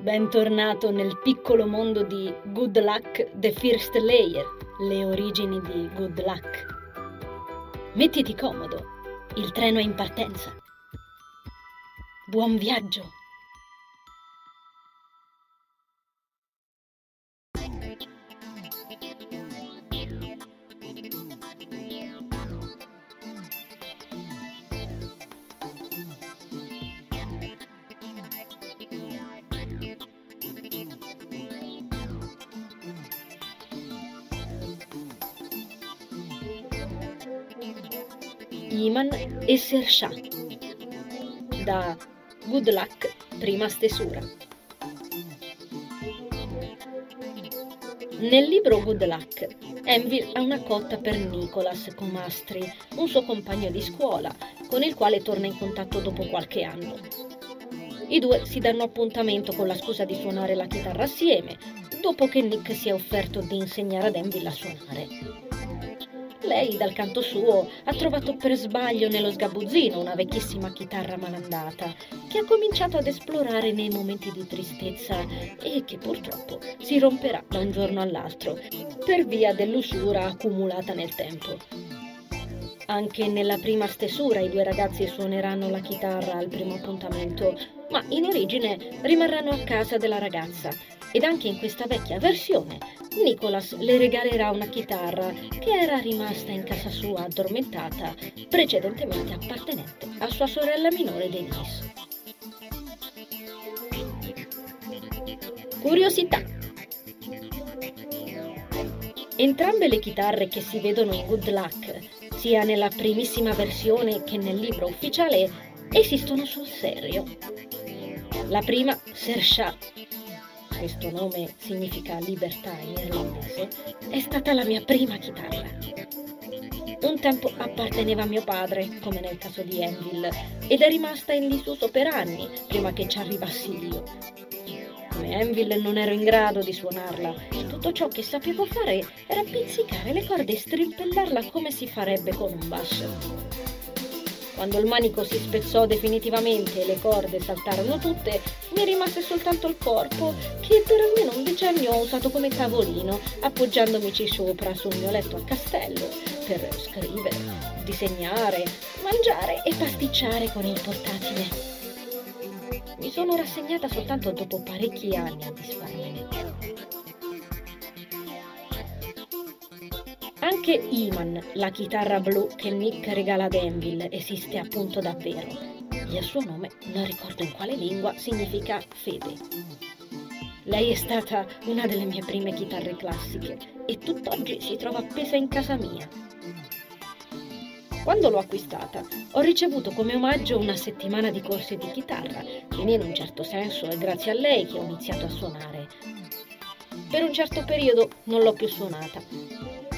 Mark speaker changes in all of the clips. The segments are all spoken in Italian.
Speaker 1: Bentornato nel piccolo mondo di Good Luck The First Layer, le origini di Good Luck. Mettiti comodo, il treno è in partenza. Buon viaggio! Iman e Sershah da Good Luck, prima stesura. Nel libro Good Luck, Envil ha una cotta per Nicholas Comastri, un suo compagno di scuola, con il quale torna in contatto dopo qualche anno. I due si danno appuntamento con la scusa di suonare la chitarra assieme, dopo che Nick si è offerto di insegnare ad Envil a suonare. Lei, dal canto suo, ha trovato per sbaglio nello sgabuzzino una vecchissima chitarra malandata, che ha cominciato ad esplorare nei momenti di tristezza e che purtroppo si romperà da un giorno all'altro, per via dell'usura accumulata nel tempo. Anche nella prima stesura i due ragazzi suoneranno la chitarra al primo appuntamento, ma in origine rimarranno a casa della ragazza ed anche in questa vecchia versione Nicholas le regalerà una chitarra che era rimasta in casa sua addormentata, precedentemente appartenente a sua sorella minore Denise. Curiosità. Entrambe le chitarre che si vedono in Good Luck, sia nella primissima versione che nel libro ufficiale, esistono sul serio. La prima, Sersha, questo nome significa libertà in irlandese, è stata la mia prima chitarra. Un tempo apparteneva a mio padre, come nel caso di Envil, ed è rimasta in disuso per anni prima che ci arrivassi io. Come Envil non ero in grado di suonarla, tutto ciò che sapevo fare era pizzicare le corde e strimpellarla come si farebbe con un basso. Quando il manico si spezzò definitivamente e le corde saltarono tutte, mi rimase soltanto il corpo, che per almeno un decennio ho usato come tavolino, appoggiandomici sopra sul mio letto a castello, per scrivere, disegnare, mangiare e pasticciare con il portatile. Mi sono rassegnata soltanto dopo parecchi anni a disfarmene. Anche Iman, la chitarra blu che Nick regala ad Envil, esiste appunto davvero. Il suo nome, non ricordo in quale lingua, significa fede. Lei è stata una delle mie prime chitarre classiche e tutt'oggi si trova appesa in casa mia. Quando l'ho acquistata, ho ricevuto come omaggio una settimana di corsi di chitarra, quindi in un certo senso è grazie a lei che ho iniziato a suonare. Per un certo periodo non l'ho più suonata,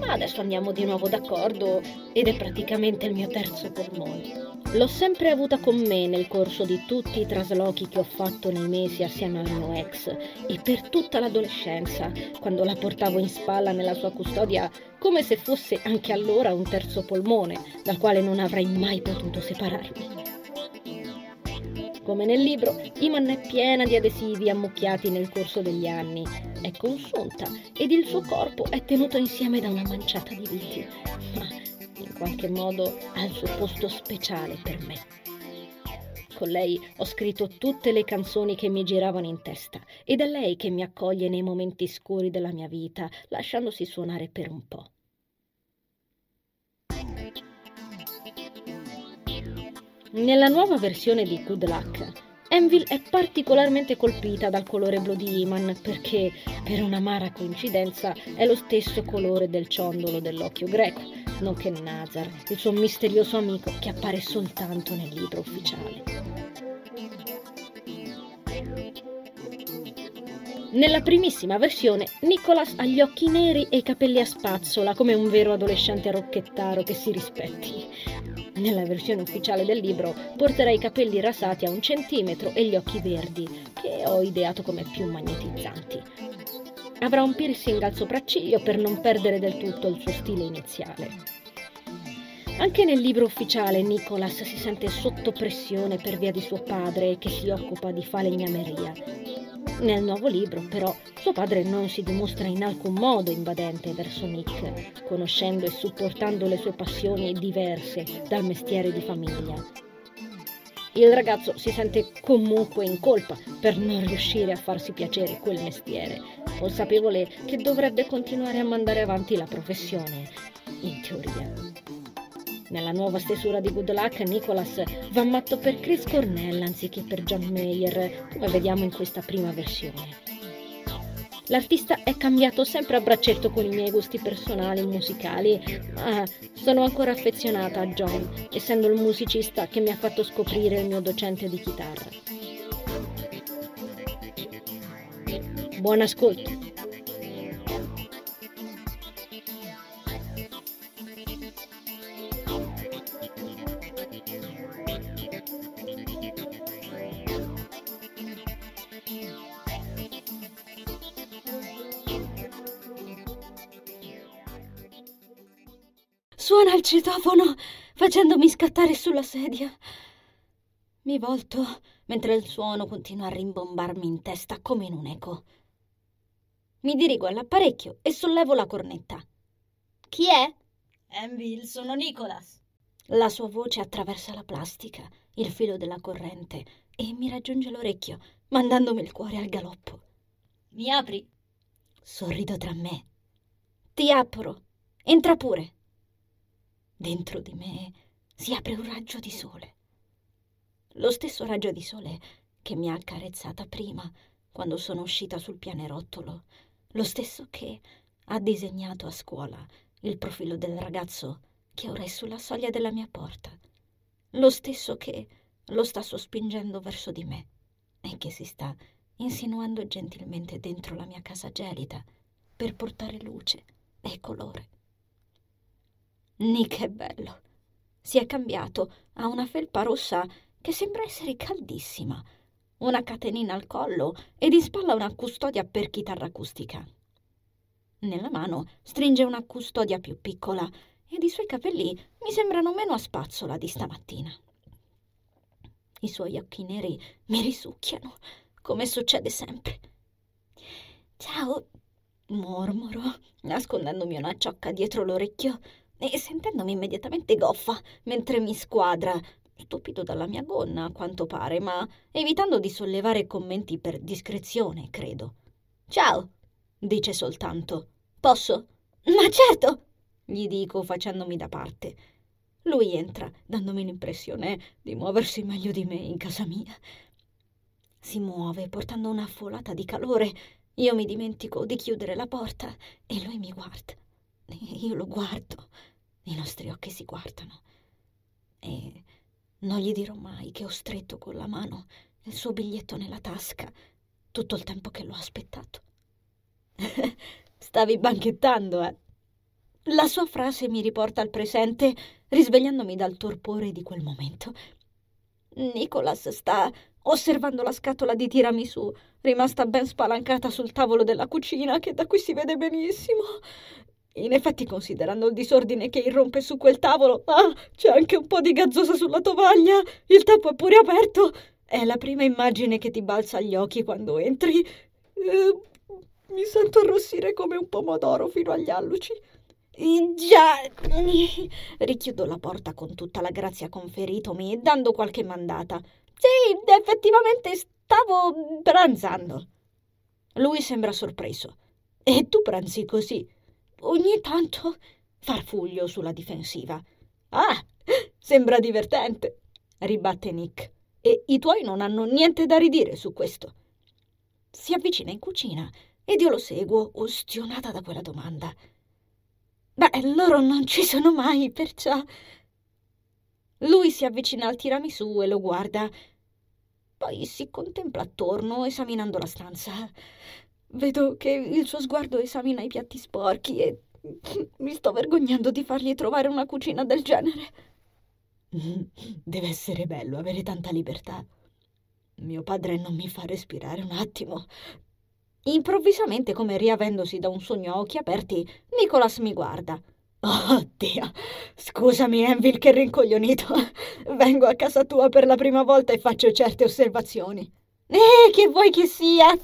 Speaker 1: ma adesso andiamo di nuovo d'accordo ed è praticamente il mio terzo polmone. L'ho sempre avuta con me nel corso di tutti i traslochi che ho fatto nei mesi assieme al mio ex e per tutta l'adolescenza, quando la portavo in spalla nella sua custodia come se fosse anche allora un terzo polmone, dal quale non avrei mai potuto separarmi. Come nel libro, Iman è piena di adesivi ammucchiati nel corso degli anni, è consunta ed il suo corpo è tenuto insieme da una manciata di viti, ma qualche modo ha il suo posto speciale per me. Con lei ho scritto tutte le canzoni che mi giravano in testa ed è lei che mi accoglie nei momenti scuri della mia vita, lasciandosi suonare per un po'. Nella nuova versione di Good Luck, Envil è particolarmente colpita dal colore blu di Iman perché, per un'amara coincidenza, è lo stesso colore del ciondolo dell'occhio greco, nonché Nazar, il suo misterioso amico che appare soltanto nel libro ufficiale. Nella primissima versione, Nicholas ha gli occhi neri e i capelli a spazzola come un vero adolescente rocchettaro che si rispetti. Nella versione ufficiale del libro porterà i capelli rasati a un centimetro e gli occhi verdi, che ho ideato come più magnetizzanti. Avrà un piercing al sopracciglio per non perdere del tutto il suo stile iniziale. Anche nel libro ufficiale Nicholas si sente sotto pressione per via di suo padre che si occupa di falegnameria. Nel nuovo libro, però, suo padre non si dimostra in alcun modo invadente verso Nick, conoscendo e supportando le sue passioni diverse dal mestiere di famiglia. Il ragazzo si sente comunque in colpa per non riuscire a farsi piacere quel mestiere, consapevole che dovrebbe continuare a mandare avanti la professione, in teoria. Nella nuova stesura di Good Luck, Nicholas va matto per Chris Cornell anziché per John Mayer, come vediamo in questa prima versione. L'artista è cambiato sempre a braccetto con i miei gusti personali e musicali, ma sono ancora affezionata a John, essendo il musicista che mi ha fatto scoprire il mio docente di chitarra. Buon ascolto! Suona il citofono facendomi scattare sulla sedia. Mi volto mentre il suono continua a rimbombarmi in testa come in un eco. Mi dirigo all'apparecchio e sollevo la cornetta. Chi è?
Speaker 2: Envil, sono Nicholas.
Speaker 1: La sua voce attraversa la plastica, il filo della corrente e mi raggiunge l'orecchio, mandandomi il cuore al galoppo.
Speaker 2: Mi apri?
Speaker 1: Sorrido tra me. Ti apro. Entra pure. Dentro di me si apre un raggio di sole. Lo stesso raggio di sole che mi ha accarezzata prima quando sono uscita sul pianerottolo, lo stesso che ha disegnato a scuola il profilo del ragazzo che ora è sulla soglia della mia porta, lo stesso che lo sta sospingendo verso di me e che si sta insinuando gentilmente dentro la mia casa gelida per portare luce e colore. Nick è bello. Si è cambiato, ha una felpa rossa che sembra essere caldissima, una catenina al collo ed in spalla una custodia per chitarra acustica. Nella mano stringe una custodia più piccola ed i suoi capelli mi sembrano meno a spazzola di stamattina. I suoi occhi neri mi risucchiano, come succede sempre. Ciao, mormoro, nascondendomi una ciocca dietro l'orecchio e sentendomi immediatamente goffa mentre mi squadra, stupito dalla mia gonna, a quanto pare, ma evitando di sollevare commenti per discrezione, credo. Ciao, dice soltanto. Posso? Ma certo, gli dico facendomi da parte. Lui entra, dandomi l'impressione di muoversi meglio di me in casa mia. Si muove portando una folata di calore. Io mi dimentico di chiudere la porta e lui mi guarda. Io lo guardo i nostri occhi si guardano e non gli dirò mai che ho stretto con la mano il suo biglietto nella tasca tutto il tempo che l'ho aspettato. Stavi banchettando, eh? La sua frase mi riporta al presente, risvegliandomi dal torpore di quel momento. Nicholas sta osservando la scatola di tiramisù, rimasta ben spalancata sul tavolo della cucina, che da qui si vede benissimo. In effetti, considerando il disordine che irrompe su quel tavolo, ah, c'è anche un po' di gazzosa sulla tovaglia, il tappo è pure aperto. È la prima immagine che ti balza agli occhi quando entri. Eh, mi sento arrossire come un pomodoro fino agli alluci. Già, richiudo la porta con tutta la grazia conferitomi, dando qualche mandata. Sì, effettivamente stavo pranzando. Lui sembra sorpreso. E tu pranzi così? Ogni tanto farfuglio sulla difensiva. Ah, sembra divertente, ribatte Nick. E i tuoi non hanno niente da ridire su questo. Si avvicina in cucina ed io lo seguo, ostionata da quella domanda. Beh, loro non ci sono mai, perciò. Lui si avvicina al tiramisù e lo guarda. Poi si contempla attorno, esaminando la stanza. Vedo che il suo sguardo esamina i piatti sporchi e mi sto vergognando di fargli trovare una cucina del genere. Deve essere bello avere tanta libertà. Mio padre non mi fa respirare un attimo. Improvvisamente, come riavendosi da un sogno a occhi aperti, Nicholas mi guarda. Oh Dio, scusami Envil che rincoglionito. Vengo a casa tua per la prima volta e faccio certe osservazioni. Eh, che vuoi che sia?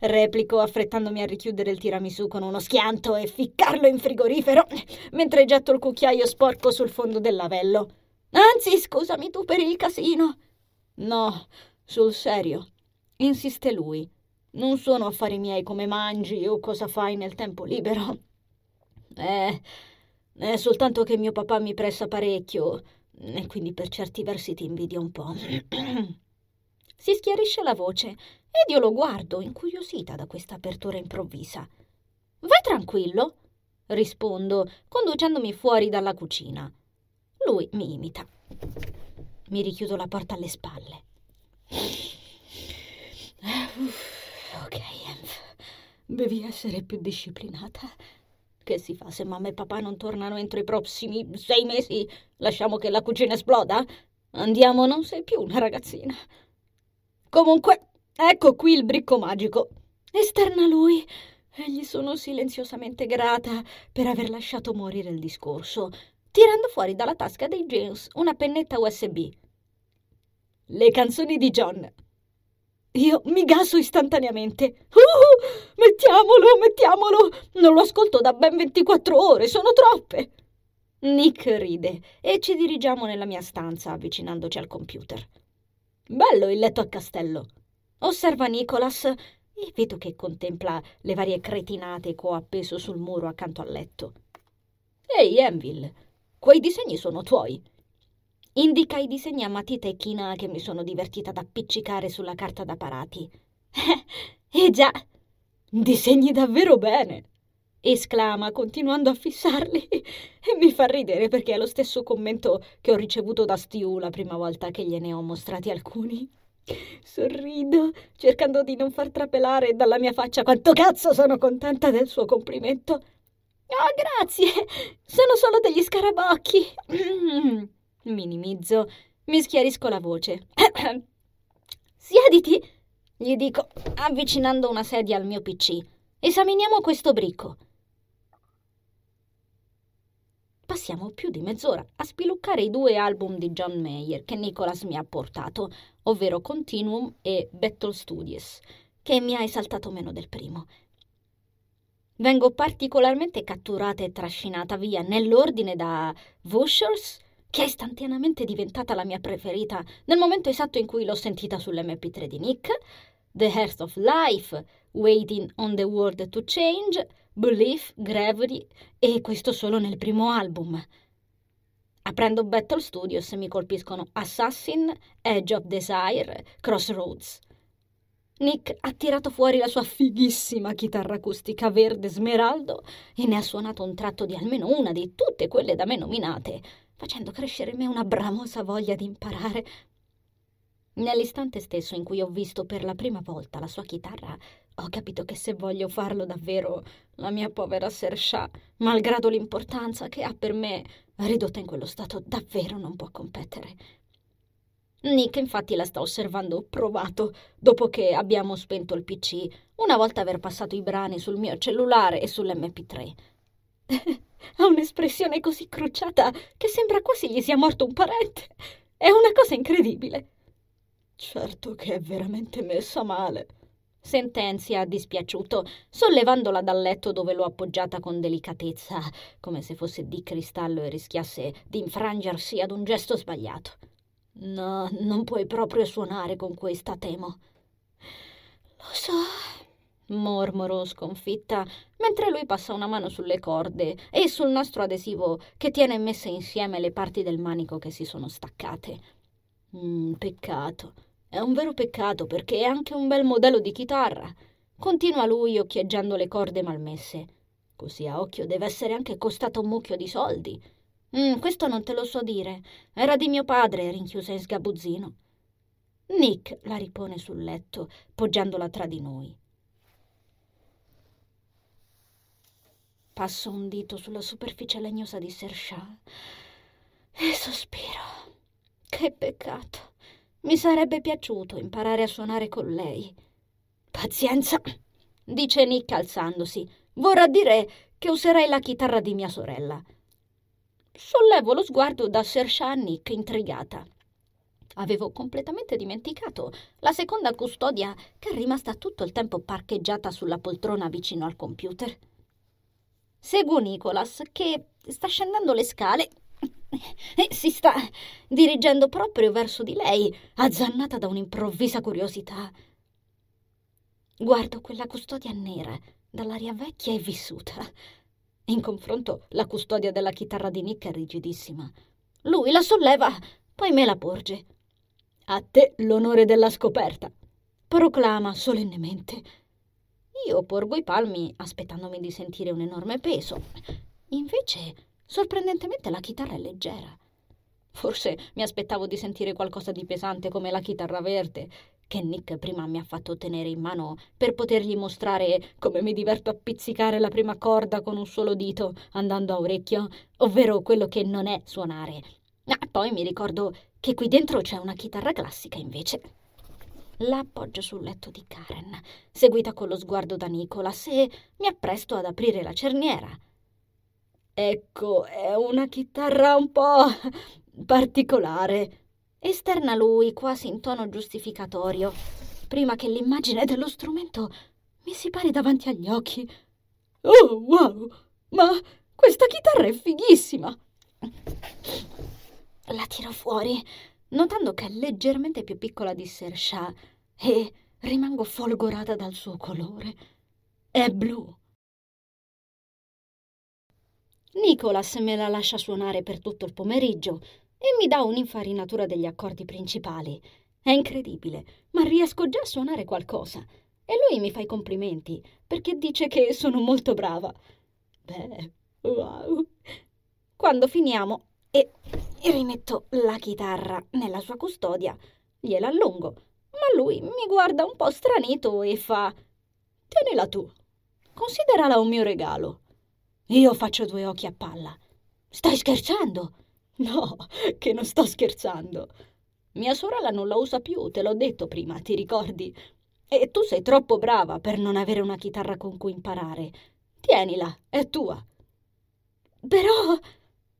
Speaker 1: Replico affrettandomi a richiudere il tiramisù con uno schianto e ficcarlo in frigorifero, mentre getto il cucchiaio sporco sul fondo del lavello. Anzi, scusami tu per il casino. No, sul serio, insiste lui. Non sono affari miei come mangi o cosa fai nel tempo libero. Eh, è soltanto che mio papà mi pressa parecchio e quindi per certi versi ti invidio un po'. si schiarisce la voce ed io lo guardo, incuriosita da questa apertura improvvisa. Vai tranquillo, rispondo, conducendomi fuori dalla cucina. Lui mi imita. Mi richiudo la porta alle spalle. Ok, devi essere più disciplinata. Che si fa se mamma e papà non tornano entro i prossimi sei mesi? Lasciamo che la cucina esploda? Andiamo, non sei più una ragazzina. Comunque, ecco qui il bricco magico. Esterna lui. E gli sono silenziosamente grata per aver lasciato morire il discorso, tirando fuori dalla tasca dei jeans una pennetta USB. Le canzoni di John. Io mi gaso istantaneamente. Uh, mettiamolo, mettiamolo! Non lo ascolto da ben 24 ore, sono troppe! Nick ride e ci dirigiamo nella mia stanza, avvicinandoci al computer. Bello il letto a castello. Osserva Nicholas e vedo che contempla le varie cretinate che ho appeso sul muro accanto al letto. Ehi, Enville, quei disegni sono tuoi. Indica i disegni a matita e china che mi sono divertita ad appiccicare sulla carta da parati. eh già, disegni davvero bene! esclama continuando a fissarli e mi fa ridere perché è lo stesso commento che ho ricevuto da Stu la prima volta che gliene ho mostrati alcuni. Sorrido, cercando di non far trapelare dalla mia faccia quanto cazzo sono contenta del suo complimento. Oh, grazie, sono solo degli scarabocchi. Minimizzo, mi schiarisco la voce. Siediti, gli dico, avvicinando una sedia al mio PC. Esaminiamo questo bricco. Passiamo più di mezz'ora a spiluccare i due album di John Mayer che Nicholas mi ha portato, ovvero Continuum e Battle Studios, che mi ha esaltato meno del primo. Vengo particolarmente catturata e trascinata via nell'ordine da Vushers, che è istantaneamente diventata la mia preferita nel momento esatto in cui l'ho sentita sull'MP3 di Nick, The Hearth of Life, Waiting on the World to Change, Belief, Gravity e questo solo nel primo album. Aprendo Battle Studios mi colpiscono Assassin, Edge of Desire, Crossroads. Nick ha tirato fuori la sua fighissima chitarra acustica verde smeraldo e ne ha suonato un tratto di almeno una di tutte quelle da me nominate, facendo crescere in me una bramosa voglia di imparare. Nell'istante stesso in cui ho visto per la prima volta la sua chitarra, ho capito che se voglio farlo davvero, la mia povera Sersha, malgrado l'importanza che ha per me, ridotta in quello stato, davvero non può competere. Nick infatti la sta osservando provato dopo che abbiamo spento il PC, una volta aver passato i brani sul mio cellulare e sull'MP3. ha un'espressione così crucciata che sembra quasi gli sia morto un parente. È una cosa incredibile. Certo che è veramente messa male, sentenzia dispiaciuto, sollevandola dal letto dove l'ho appoggiata con delicatezza, come se fosse di cristallo e rischiasse di infrangersi ad un gesto sbagliato. No, non puoi proprio suonare con questa, temo. Lo so, mormoro sconfitta, mentre lui passa una mano sulle corde e sul nastro adesivo che tiene messe insieme le parti del manico che si sono staccate. Mm, peccato. È un vero peccato perché è anche un bel modello di chitarra. Continua lui occhieggiando le corde malmesse. Così a occhio deve essere anche costato un mucchio di soldi. Mm, questo non te lo so dire. Era di mio padre, rinchiusa in sgabuzzino. Nick la ripone sul letto, poggiandola tra di noi. Passo un dito sulla superficie legnosa di Sersha e sospiro. Che peccato. Mi sarebbe piaciuto imparare a suonare con lei. Pazienza, dice Nick alzandosi. Vorrà dire che userai la chitarra di mia sorella. Sollevo lo sguardo da Sersha a Nick intrigata. Avevo completamente dimenticato la seconda custodia che è rimasta tutto il tempo parcheggiata sulla poltrona vicino al computer. Seguo Nicholas che sta scendendo le scale si sta dirigendo proprio verso di lei, azzannata da un'improvvisa curiosità. Guardo quella custodia nera, dall'aria vecchia e vissuta. In confronto, la custodia della chitarra di Nick è rigidissima. Lui la solleva, poi me la porge. A te l'onore della scoperta, proclama solennemente. Io porgo i palmi aspettandomi di sentire un enorme peso. Invece, sorprendentemente, la chitarra è leggera. Forse mi aspettavo di sentire qualcosa di pesante come la chitarra verde, che Nick prima mi ha fatto tenere in mano per potergli mostrare come mi diverto a pizzicare la prima corda con un solo dito, andando a orecchio, ovvero quello che non è suonare. Ah, poi mi ricordo che qui dentro c'è una chitarra classica invece. La appoggio sul letto di Karen, seguita con lo sguardo da Nicholas, e mi appresto ad aprire la cerniera. Ecco, è una chitarra un po' particolare. Esterna lui quasi in tono giustificatorio, prima che l'immagine dello strumento mi si pari davanti agli occhi. Oh, wow! Ma questa chitarra è fighissima! La tiro fuori, notando che è leggermente più piccola di Sersha e rimango folgorata dal suo colore. È blu. Nicholas me la lascia suonare per tutto il pomeriggio e mi dà un'infarinatura degli accordi principali. È incredibile, ma riesco già a suonare qualcosa. E lui mi fa i complimenti perché dice che sono molto brava. Beh, wow. Quando finiamo e rimetto la chitarra nella sua custodia, gliela allungo, ma lui mi guarda un po' stranito e fa: Tienila tu, considerala un mio regalo. Io faccio due occhi a palla. Stai scherzando? No, che non sto scherzando. Mia sorella non la usa più, te l'ho detto prima, ti ricordi? E tu sei troppo brava per non avere una chitarra con cui imparare. Tienila, è tua. Però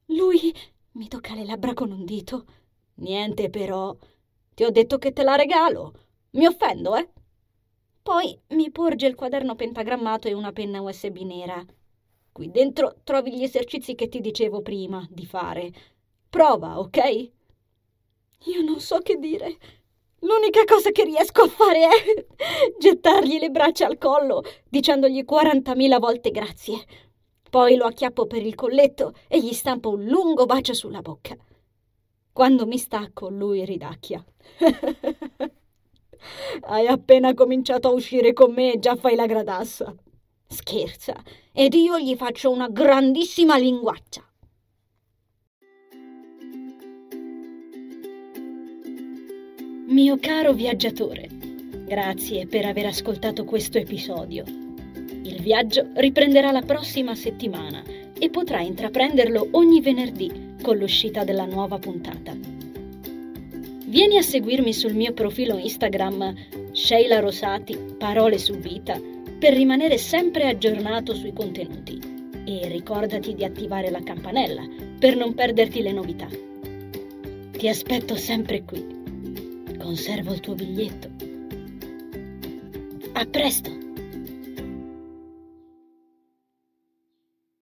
Speaker 1: lui mi tocca le labbra con un dito. Niente però. Ti ho detto che te la regalo. Mi offendo, eh? Poi mi porge il quaderno pentagrammato e una penna USB nera. Qui dentro trovi gli esercizi che ti dicevo prima di fare. Prova, ok? Io non so che dire. L'unica cosa che riesco a fare è gettargli le braccia al collo, dicendogli 40.000 volte grazie. Poi lo acchiappo per il colletto e gli stampo un lungo bacio sulla bocca. Quando mi stacco, lui ridacchia. Hai appena cominciato a uscire con me e già fai la gradassa. Scherza, ed io gli faccio una grandissima linguaccia. Mio caro viaggiatore, grazie per aver ascoltato questo episodio. Il viaggio riprenderà la prossima settimana e potrai intraprenderlo ogni venerdì con l'uscita della nuova puntata. Vieni a seguirmi sul mio profilo Instagram Sheila Rosati Parole su Vita per rimanere sempre aggiornato sui contenuti e ricordati di attivare la campanella per non perderti le novità. Ti aspetto sempre qui. Conservo il tuo biglietto. A presto!